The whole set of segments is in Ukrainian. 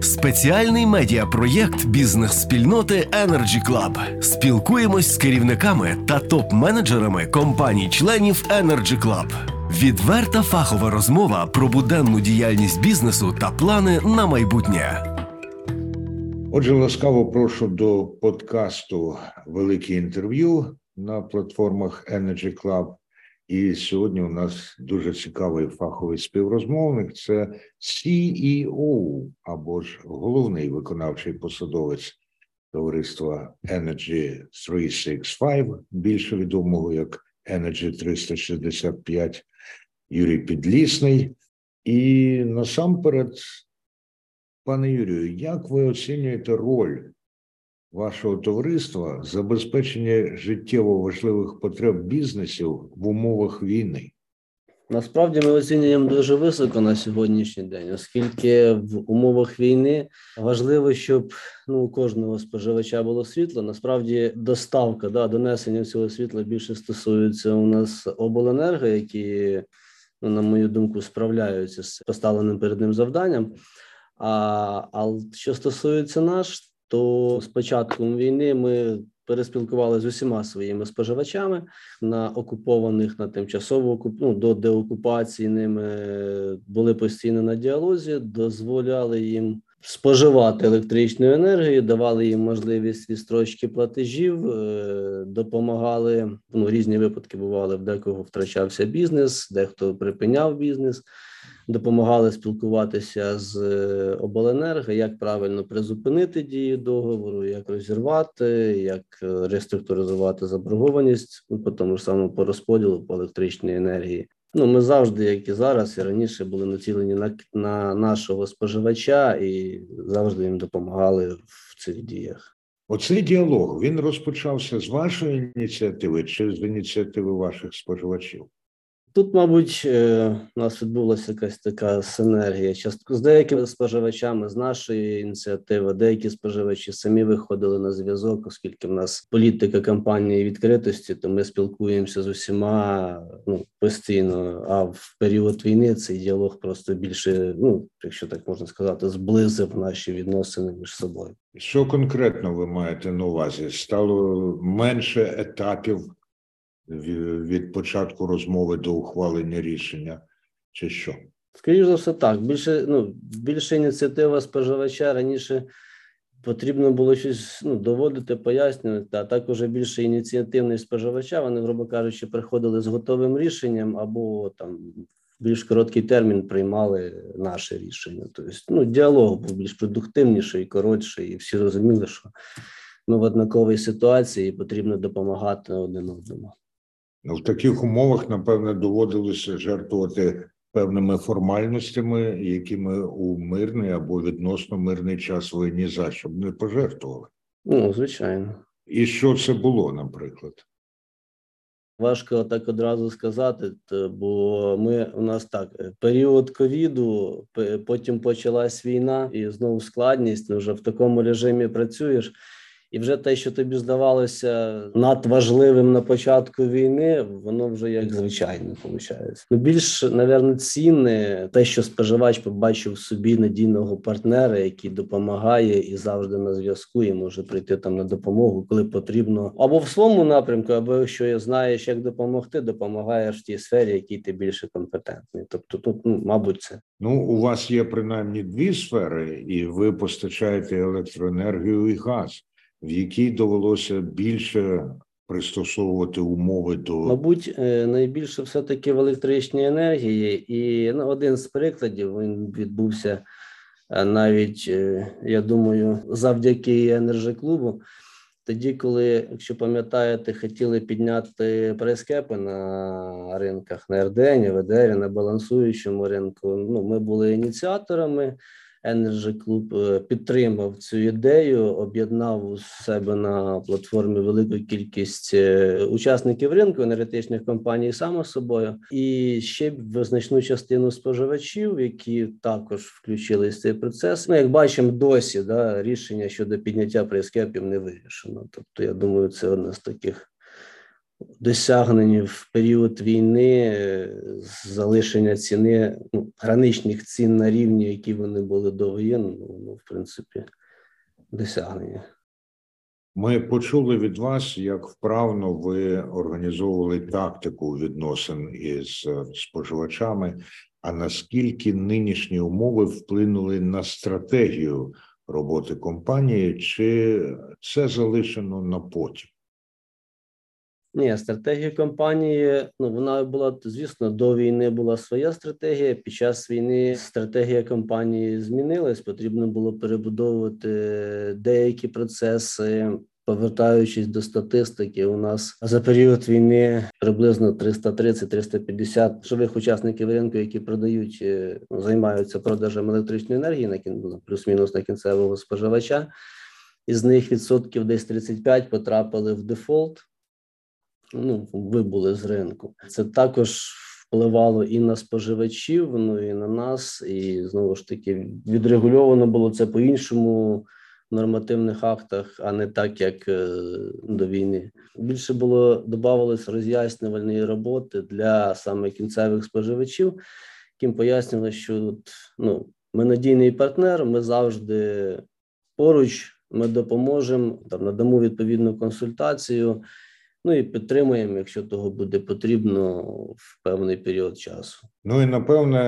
Спеціальний медіапроєкт бізнес-спільноти Energy Club. Спілкуємось з керівниками та топ-менеджерами компаній-членів Energy Club. Відверта фахова розмова про буденну діяльність бізнесу та плани на майбутнє. Отже, ласкаво прошу до подкасту Велике інтерв'ю на платформах Energy Club. І сьогодні у нас дуже цікавий фаховий співрозмовник. Це CEO, або ж головний виконавчий посадовець товариства Energy 365, більше відомого як Energy 365, Юрій Підлісний. І насамперед, пане Юрію, як ви оцінюєте роль вашого товариства забезпечення життєво важливих потреб бізнесів в умовах війни? Насправді ми оцінюємо дуже високо на сьогоднішній день, оскільки в умовах війни важливо, щоб ну у кожного споживача було світло. Насправді, доставка да донесення цього світла більше стосується у нас обленерго, які, ну, на мою думку, справляються з поставленим перед ним завданням. А а що стосується наш, то з початком війни ми переспілкувалися з усіма своїми споживачами на окупованих на тимчасово окуп... ну, до деокупації ними були постійно на діалозі, дозволяли їм споживати електричну енергію, давали їм можливість відстрочки платежів, е, допомагали. Ну різні випадки бували в декого втрачався бізнес, дехто припиняв бізнес допомагали спілкуватися з е, обленерго, як правильно призупинити дію договору, як розірвати, як е, реструктуризувати заборгованість ну, по тому ж самому по розподілу по електричній енергії. Ну, ми завжди, як і зараз, і раніше були націлені на на нашого споживача і завжди їм допомагали в цих діях. Оцей діалог він розпочався з вашої ініціативи чи з ініціативи ваших споживачів? Тут, мабуть, е, у нас відбулася якась така синергія. Частку з деякими споживачами з нашої ініціативи, деякі споживачі самі виходили на зв'язок, оскільки в нас політика кампанії відкритості, то ми спілкуємося з усіма ну постійно. А в період війни цей діалог просто більше, ну якщо так можна сказати, зблизив наші відносини між собою. Що конкретно ви маєте на увазі? Стало менше етапів від початку розмови до ухвалення рішення, чи що? Скоріше за все, так. Більше ну, більше ініціатива споживача раніше потрібно було щось ну, доводити, пояснювати, а також більше ініціативність споживача. Вони, грубо кажучи, приходили з готовим рішенням або там в більш короткий термін приймали наше рішення. Тобто, ну, діалог був більш продуктивніший, і коротший, і всі розуміли, що ми в однаковій ситуації і потрібно допомагати один одному. В таких умовах, напевне, доводилося жертвувати певними формальностями, які ми у мирний або відносно мирний час ви ні за що б не пожертвували. Ну, звичайно. І що це було, наприклад? Важко так одразу сказати, бо ми у нас так період ковіду, потім почалась війна, і знову складність. Вже в такому режимі працюєш. І вже те, що тобі здавалося надважливим на початку війни, воно вже як звичайно виходить. Ну більш напевно, цінне те, що споживач побачив собі надійного партнера, який допомагає і завжди на зв'язку, і може прийти там на допомогу, коли потрібно, або в своєму напрямку, або якщо знаєш, як допомогти, допомагаєш в тій сфері, якій ти більше компетентний. Тобто, тут ну, мабуть, це ну у вас є принаймні дві сфери, і ви постачаєте електроенергію і газ в якій довелося більше пристосовувати умови до мабуть, е, найбільше все таки в електричній енергії, і ну, один з прикладів він відбувся е, навіть, е, я думаю, завдяки енерджі-клубу. Тоді, коли, якщо пам'ятаєте, хотіли підняти прескепи на ринках на РДН, ВДР, на балансуючому ринку, ну ми були ініціаторами. Energy Club е, підтримав цю ідею, об'єднав у себе на платформі велику кількість е, учасників ринку енергетичних компаній само собою, і ще значну частину споживачів, які також включились в цей процес. Ну як бачимо, досі да рішення щодо підняття прескепів не вирішено. Тобто, я думаю, це одне з таких досягнені в період війни залишення ціни ну, граничних цін на рівні, які вони були до воєнного, ну в принципі, досягнення. Ми почули від вас, як вправно ви організовували тактику відносин із е, споживачами. А наскільки нинішні умови вплинули на стратегію роботи компанії, чи це залишено на потім? Ні, стратегія компанії, ну вона була, звісно, до війни була своя стратегія. Під час війни стратегія компанії змінилась. Потрібно було перебудовувати деякі процеси. Повертаючись до статистики, у нас за період війни приблизно 330-350 живих учасників ринку, які продають, е, ну, займаються продажем електричної енергії на ну, плюс-мінус на кінцевого споживача. Із них відсотків десь 35 потрапили в дефолт ну, вибули з ринку. Це також впливало і на споживачів, ну і на нас, і знову ж таки відрегульовано було це по іншому. Нормативних актах, а не так, як е, до війни. Більше було додавалось роз'яснювальної роботи для саме кінцевих споживачів, яким пояснювали, що ну, ми надійний партнер, ми завжди поруч, ми допоможемо, там надамо відповідну консультацію. Ну і підтримуємо, якщо того буде потрібно в певний період часу. Ну і напевне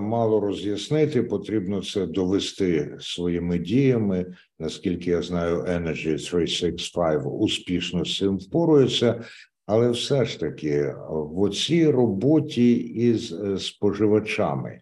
мало роз'яснити. Потрібно це довести своїми діями. Наскільки я знаю, Energy 365 успішно з цим впорується. Але все ж таки в оцій роботі із е, споживачами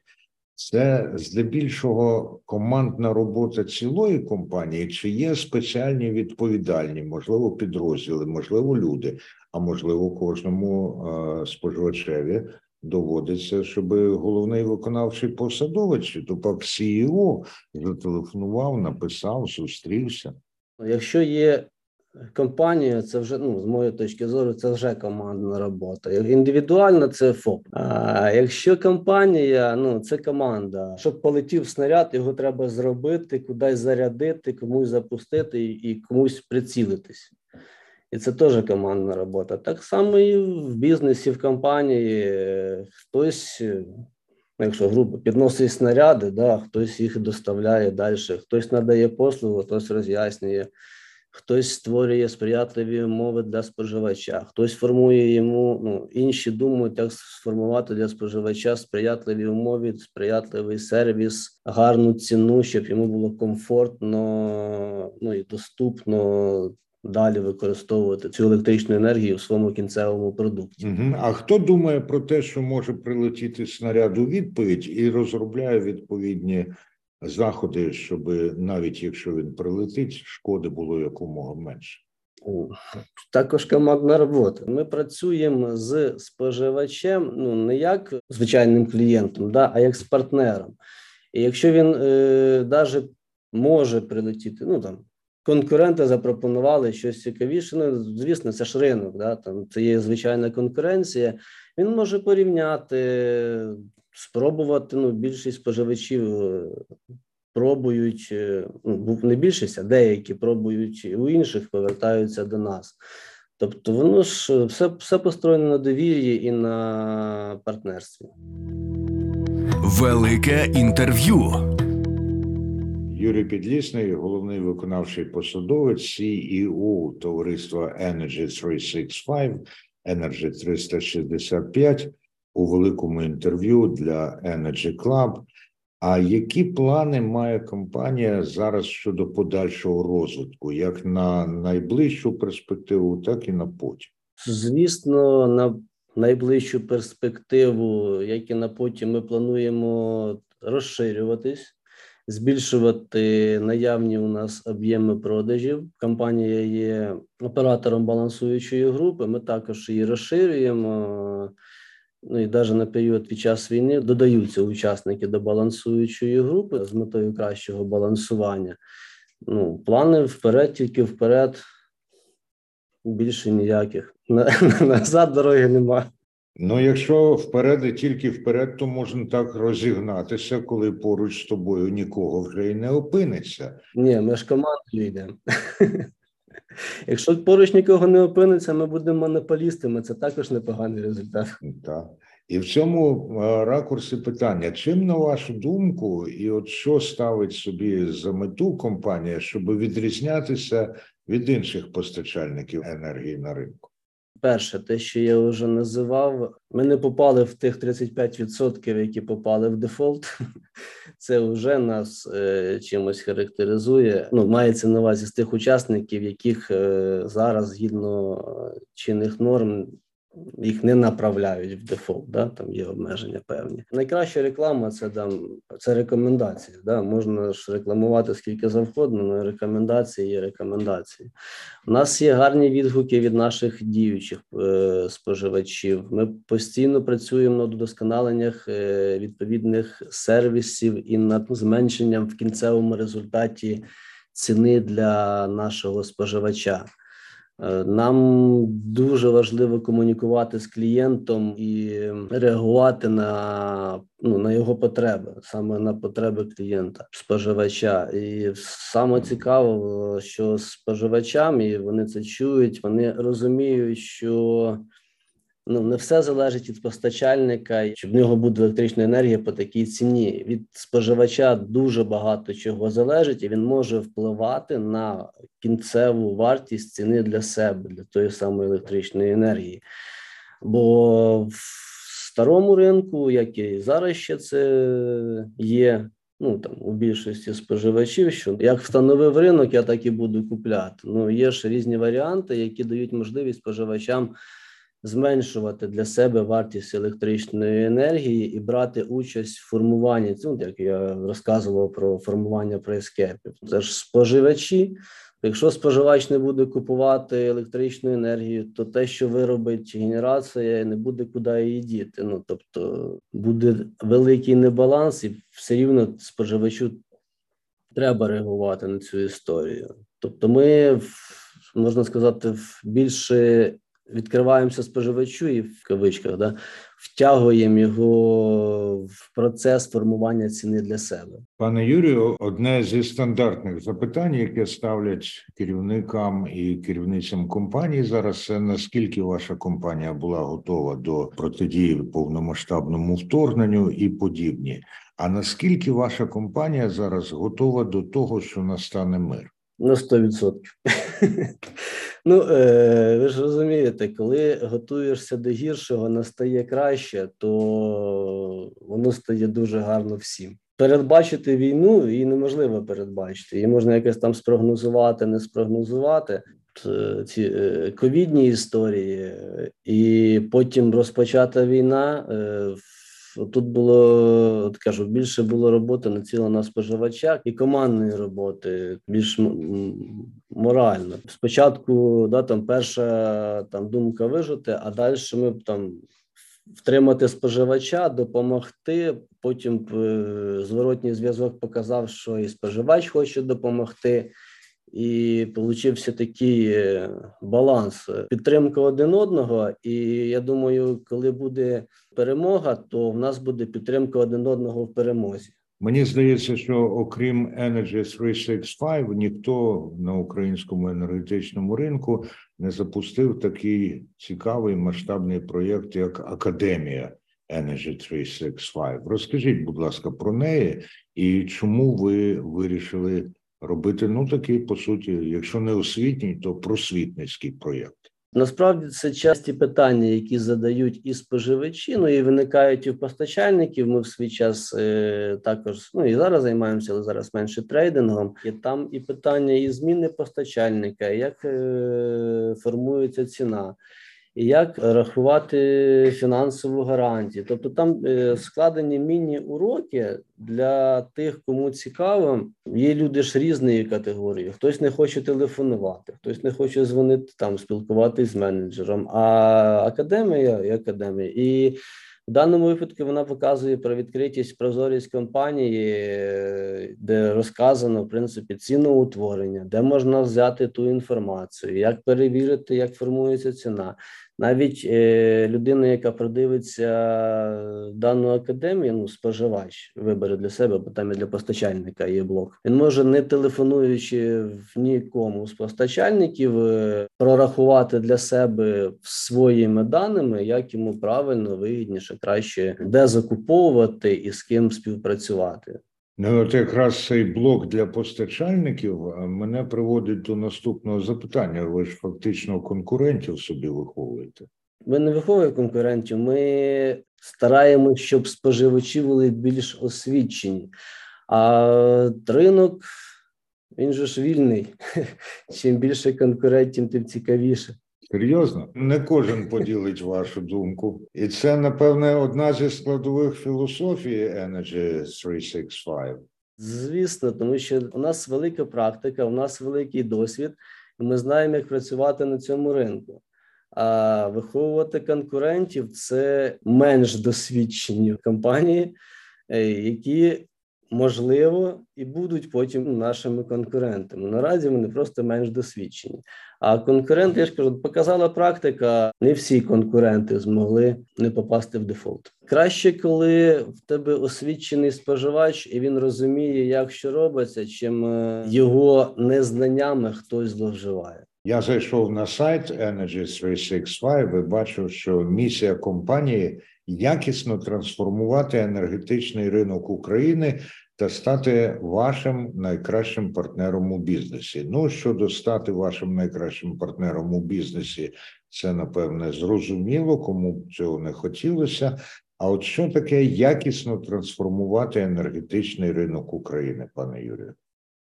це здебільшого командна робота цілої компанії, чи є спеціальні відповідальні, можливо, підрозділи, можливо, люди, а можливо, кожному е, споживачеві доводиться, щоб головний виконавчий посадовець, чи то пак CEO зателефонував, написав, зустрівся. Якщо є компанія, це вже ну з моєї точки зору, це вже командна робота. Індивідуально це ФОП. А якщо компанія, ну це команда, щоб полетів снаряд, його треба зробити, кудись зарядити, комусь запустити і комусь прицілитись. І це теж командна робота. Так само і в бізнесі, в компанії хтось. Якщо грубо підносить снаряди, да, хтось їх доставляє далі, хтось надає послугу, хтось роз'яснює хтось створює сприятливі умови для споживача, хтось формує йому ну інші думають, як сформувати для споживача сприятливі умови, сприятливий сервіс, гарну ціну, щоб йому було комфортно ну і доступно. Далі використовувати цю електричну енергію в своєму кінцевому продукті. Угу. А хто думає про те, що може прилетіти снаряд у відповідь і розробляє відповідні заходи, щоб навіть якщо він прилетить, шкоди було якомога менше. Також командна робота. Ми працюємо з споживачем, ну не як звичайним клієнтом, да, а як з партнером. І якщо він е, навіть може прилетіти, ну там конкуренти запропонували щось цікавіше. Ну звісно, це ж ринок, да, там це є звичайна конкуренція. Він може порівняти спробувати. Ну, більшість споживачів е, пробують, е, ну, не більшість, а деякі пробують у інших, повертаються до нас. Тобто, воно ж е, все, все построєно на довір'ї і на партнерстві. Велике інтерв'ю. Юрій Підлісний, головний виконавчий посадовець CEO товариства Energy 365, Energy 365 у великому інтерв'ю для Energy Club. А які плани має компанія зараз щодо подальшого розвитку, як на найближчу перспективу, так і на потім? Звісно, на найближчу перспективу, як і на потім, ми плануємо розширюватись, збільшувати наявні у нас об'єми продажів. Компанія є оператором балансуючої групи. Ми також її розширюємо. Ну і навіть на період під час війни додаються учасники до балансуючої групи з метою кращого балансування. Ну, плани вперед, тільки вперед, більше ніяких. Назад дороги немає. Ну, якщо вперед і тільки вперед, то можна так розігнатися, коли поруч з тобою нікого вже й не опиниться. Ні, ми ж командою йдемо. Якщо поруч нікого не опиниться, ми будемо монополістами. Це також непоганий результат. Так. І в цьому е, ракурсі питання: чим на вашу думку, і от що ставить собі за мету компанія, щоб відрізнятися від інших постачальників енергії на ринку? Перше, те, що я вже називав, ми не попали в тих 35%, які попали в дефолт. Це вже нас е, чимось характеризує. Ну, мається на увазі з тих учасників, яких е, зараз згідно чинних норм їх не направляють в дефолт, да, там є обмеження певні. Найкраща реклама це там це рекомендації. Да, Можна ж рекламувати скільки завгодно, але рекомендації є рекомендації. У нас є гарні відгуки від наших діючих е, споживачів. Ми постійно працюємо над удосконаленнях е, відповідних сервісів і над зменшенням в кінцевому результаті ціни для нашого споживача. Е, нам дуже важливо комунікувати з клієнтом і реагувати на ну на його потреби, саме на потреби клієнта, споживача. І саме цікаво, що споживачам і вони це чують, вони розуміють, що ну не все залежить від постачальника, чи в нього буде електрична енергія по такій ціні. Від споживача дуже багато чого залежить, і він може впливати на кінцеву вартість ціни для себе, для тої самої електричної енергії. Бо в старому ринку, як і зараз ще це є. Ну там у більшості споживачів, що як встановив ринок, я так і буду купляти. Ну є ж різні варіанти, які дають можливість споживачам зменшувати для себе вартість електричної енергії і брати участь в формуванні ну, як я розказував про формування прайскепів. Це ж споживачі. Якщо споживач не буде купувати електричну енергію, то те, що виробить генерація, не буде куди її діти. Ну тобто буде великий небаланс, і все рівно споживачу треба реагувати на цю історію. Тобто, ми можна сказати, в більше відкриваємося споживачу і в кавичках да, втягуємо його в процес формування ціни для себе. Пане Юрію, одне зі стандартних запитань, яке ставлять керівникам і керівницям компанії зараз, це наскільки ваша компанія була готова до протидії повномасштабному вторгненню і подібні. А наскільки ваша компанія зараз готова до того, що настане мир? На 100%. Ну, е, ви ж розумієте, коли готуєшся до гіршого, настає краще, то воно стає дуже гарно всім. Передбачити війну її неможливо передбачити. Її можна якось там спрогнозувати, не спрогнозувати. Ці е, ковідні історії, і потім розпочата війна. Е, Тут було кажу, більше було роботи націлено на споживача і командної роботи, більш морально. Спочатку да, там перша там думка вижити, а далі ми там втримати споживача, допомогти. Потім е, зворотній зв'язок показав, що і споживач хоче допомогти. І получився такий е, баланс підтримка один одного. І я думаю, коли буде перемога, то в нас буде підтримка один одного в перемозі. Мені здається, що окрім Energy 365, ніхто на українському енергетичному ринку не запустив такий цікавий масштабний проєкт, як Академія Energy 365. Розкажіть, будь ласка, про неї і чому ви вирішили робити ну такий по суті, якщо не освітній, то просвітницький проєкт. Насправді це часті питання, які задають і споживачі, ну і виникають і в постачальників. Ми в свій час е, також ну і зараз займаємося, але зараз менше трейдингом. І там і питання і зміни постачальника, як е, формується ціна як рахувати фінансову гарантію. Тобто там е, складені міні-уроки для тих, кому цікаво. Є люди ж різної категорії. Хтось не хоче телефонувати, хтось не хоче дзвонити там, спілкуватись з менеджером. А академія і академія і. В даному випадку вона показує про відкритість прозорість компанії, де розказано в принципі ціноутворення, де можна взяти ту інформацію, як перевірити, як формується ціна, Навіть е, людина, яка продивиться дану академію, ну споживач вибере для себе, бо там і для постачальника є блок. Він може, не телефонуючи в нікому з постачальників, е, прорахувати для себе своїми даними, як йому правильно, вигідніше, краще де закуповувати і з ким співпрацювати. Ну, от якраз цей блок для постачальників мене приводить до наступного запитання. Ви ж фактично конкурентів собі виховуєте. Ми не виховуємо конкурентів. Ми стараємося, щоб споживачі були більш освічені. А ринок він же ж вільний. Чим більше конкурентів, тим цікавіше. Серйозно, не кожен поділить вашу думку, і це напевне одна зі складових філософії Energy 365. Звісно, тому що у нас велика практика, у нас великий досвід, і ми знаємо, як працювати на цьому ринку. А виховувати конкурентів це менш досвідчені компанії, е, які можливо і будуть потім нашими конкурентами. Наразі вони просто менш досвідчені. А конкуренти, я ж кажу, показала практика, не всі конкуренти змогли не попасти в дефолт. Краще, коли в тебе освічений споживач, і він розуміє, як що робиться, чим е, його незнаннями хтось зловживає. Я зайшов на сайт Energy 365 і бачив, що місія компанії якісно трансформувати енергетичний ринок України та стати вашим найкращим партнером у бізнесі. Ну щодо стати вашим найкращим партнером у бізнесі, це напевне зрозуміло, кому б цього не хотілося. А от що таке якісно трансформувати енергетичний ринок України, пане Юрію?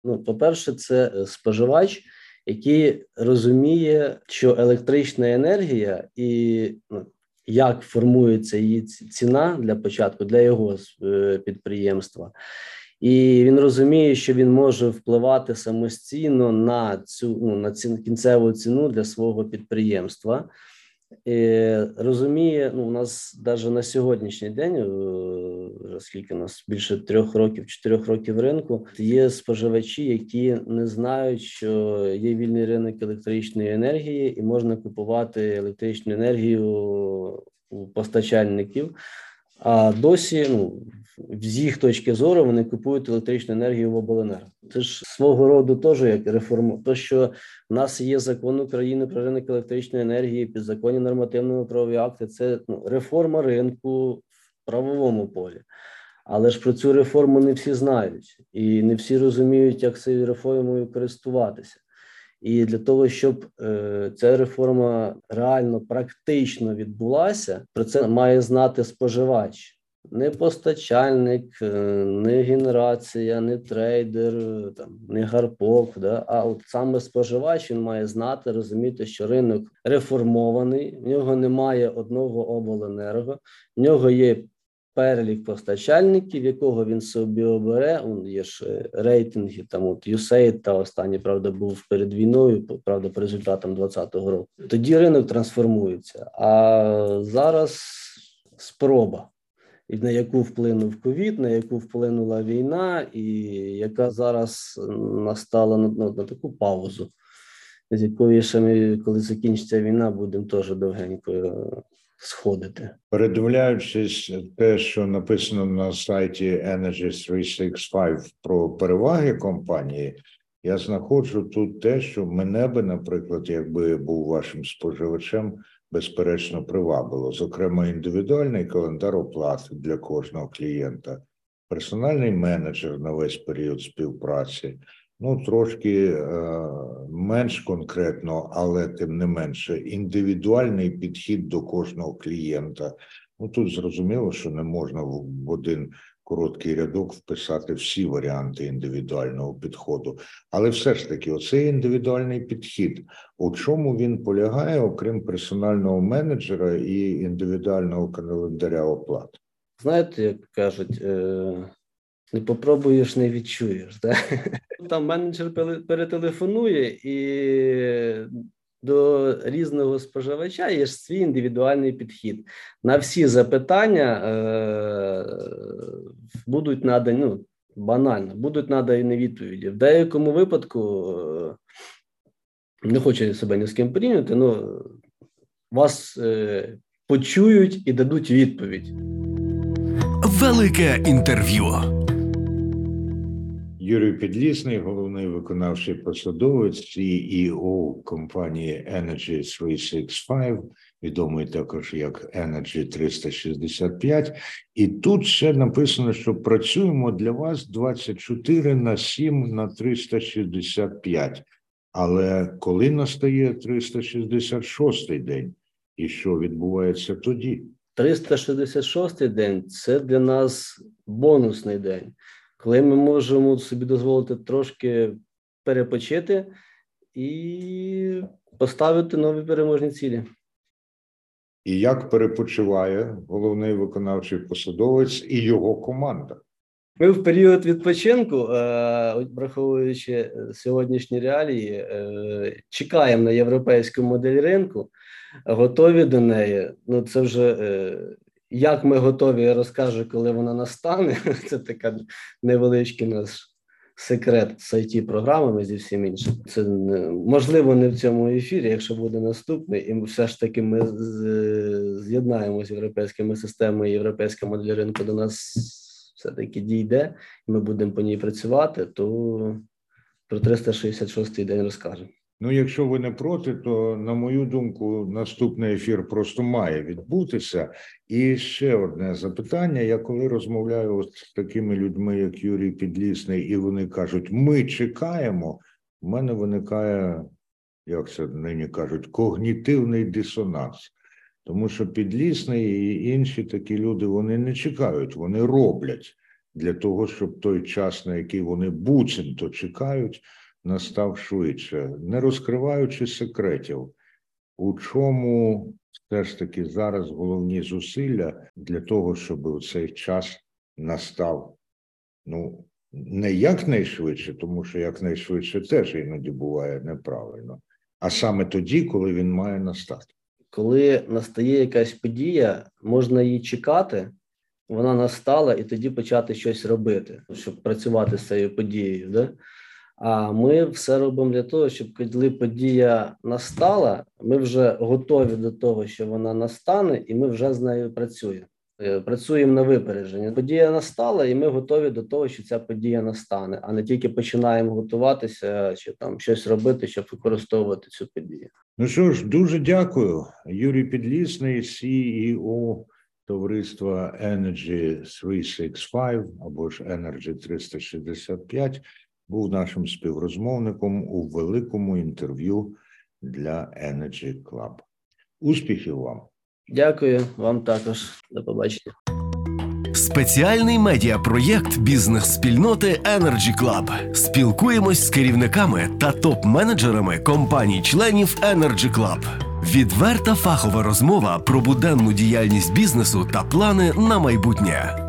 Ну, по-перше, це е, споживач, який розуміє, що електрична енергія і ну, як формується її ціна для початку для його е, підприємства, і він розуміє, що він може впливати самостійно на цю ну, на ці, кінцеву ціну для свого підприємства. І Розуміє, ну у нас навіть на сьогоднішній день, е, вже скільки у нас більше трьох років, чотирьох років ринку, є споживачі, які не знають, що є вільний ринок електричної енергії, і можна купувати електричну енергію у постачальників. А досі, ну з їх точки зору, вони купують електричну енергію в обленерго. Це ж свого роду теж як реформа. То що в нас є закон України про ринок електричної енергії, підзаконні нормативно правові акти. Це ну, реформа ринку в правовому полі. Але ж про цю реформу не всі знають, і не всі розуміють, як цією реформою користуватися. І для того, щоб е, ця реформа реально практично відбулася, про це має знати споживач. Не постачальник, е, не генерація, не трейдер, там не гарпок, да? а от саме споживач він має знати, розуміти, що ринок реформований, в нього немає одного обленерго, в нього є перелік постачальників, якого він собі обере. Он є ж е, рейтинги. Там от USAID, та останній правда був перед війною, правда, по результатам 2020 року. Тоді ринок трансформується. А зараз спроба. На яку вплинув ковід, на яку вплинула війна, і яка зараз настала на, на, на таку паузу, з якої ще ми, коли закінчиться війна, будемо теж довгенько сходити. Передивляючись те, що написано на сайті Energy 365 про переваги компанії, я знаходжу тут те, що мене би, наприклад, якби був вашим споживачем, безперечно привабило. Зокрема, індивідуальний календар оплати для кожного клієнта, персональний менеджер на весь період співпраці. Ну, трошки е, менш конкретно, але тим не менше, індивідуальний підхід до кожного клієнта. Ну тут зрозуміло, що не можна в один короткий рядок вписати всі варіанти індивідуального підходу, але все ж таки, оцей індивідуальний підхід, у чому він полягає, окрім персонального менеджера і індивідуального календаря оплат? Знаєте, як кажуть. Е, не попробуєш, не відчуєш. Да? Там менеджер перетелефонує і до різного споживача є ж свій індивідуальний підхід. На всі запитання е, будуть надані ну, банально, будуть надані відповіді. В деякому випадку е, не хочу себе ні з ким порівняти, але вас е, почують і дадуть відповідь. Велике інтерв'ю. Юрій Підлісний, головний виконавчий посадовець CEO компанії Energy 365, відомий також як Energy 365. І тут ще написано, що працюємо для вас 24 на 7 на 365. Але коли настає 366 день, і що відбувається тоді? 366 день це для нас бонусний день, коли ми можемо собі дозволити трошки перепочити і поставити нові переможні цілі. І як перепочиває головний виконавчий посадовець і його команда? Ми в період відпочинку, е, враховуючи е, сьогоднішні реалії, е, чекаємо на європейську модель ринку, готові до неї. Ну це вже як ми готові, я розкажу, коли вона настане. Це така невеличкий наш секрет з it програмами зі всім іншим. Це можливо не в цьому ефірі, якщо буде наступний, і все ж таки ми з'єднаємо з європейськими системами. Європейська модель ринку до нас все-таки дійде, і ми будемо по ній працювати, то про 366 й день розкажемо. Ну, якщо ви не проти, то на мою думку, наступний ефір просто має відбутися. І ще одне запитання: я коли розмовляю от з такими людьми, як Юрій Підлісний, і вони кажуть, ми чекаємо, в мене виникає, як це нині кажуть, когнітивний дисонанс. Тому що підлісний і інші такі люди вони не чекають, вони роблять для того, щоб той час, на який вони буцімто чекають, настав швидше, не розкриваючи секретів, у чому все ж таки зараз головні зусилля для того, щоб у цей час настав ну не якнайшвидше, тому що якнайшвидше теж іноді буває неправильно, а саме тоді, коли він має настати коли настає якась подія, можна її чекати, вона настала, і тоді почати щось робити, щоб працювати з цією подією. Да? А ми все робимо для того, щоб коли подія настала, ми вже готові до того, що вона настане, і ми вже з нею працюємо. Е, працюємо на випередження. Подія настала, і ми готові до того, що ця подія настане, а не тільки починаємо готуватися чи там щось робити, щоб використовувати цю подію. Ну що ж, дуже дякую, Юрій Підлісний, CEO товариства Energy 365 або ж Energy 365, був нашим співрозмовником у великому інтерв'ю для Energy Club. Успіхів вам! Дякую вам також. До побачення. Спеціальний медіапроєкт бізнес-спільноти Energy Club. Спілкуємось з керівниками та топ-менеджерами компаній-членів Energy Club. Відверта фахова розмова про буденну діяльність бізнесу та плани на майбутнє.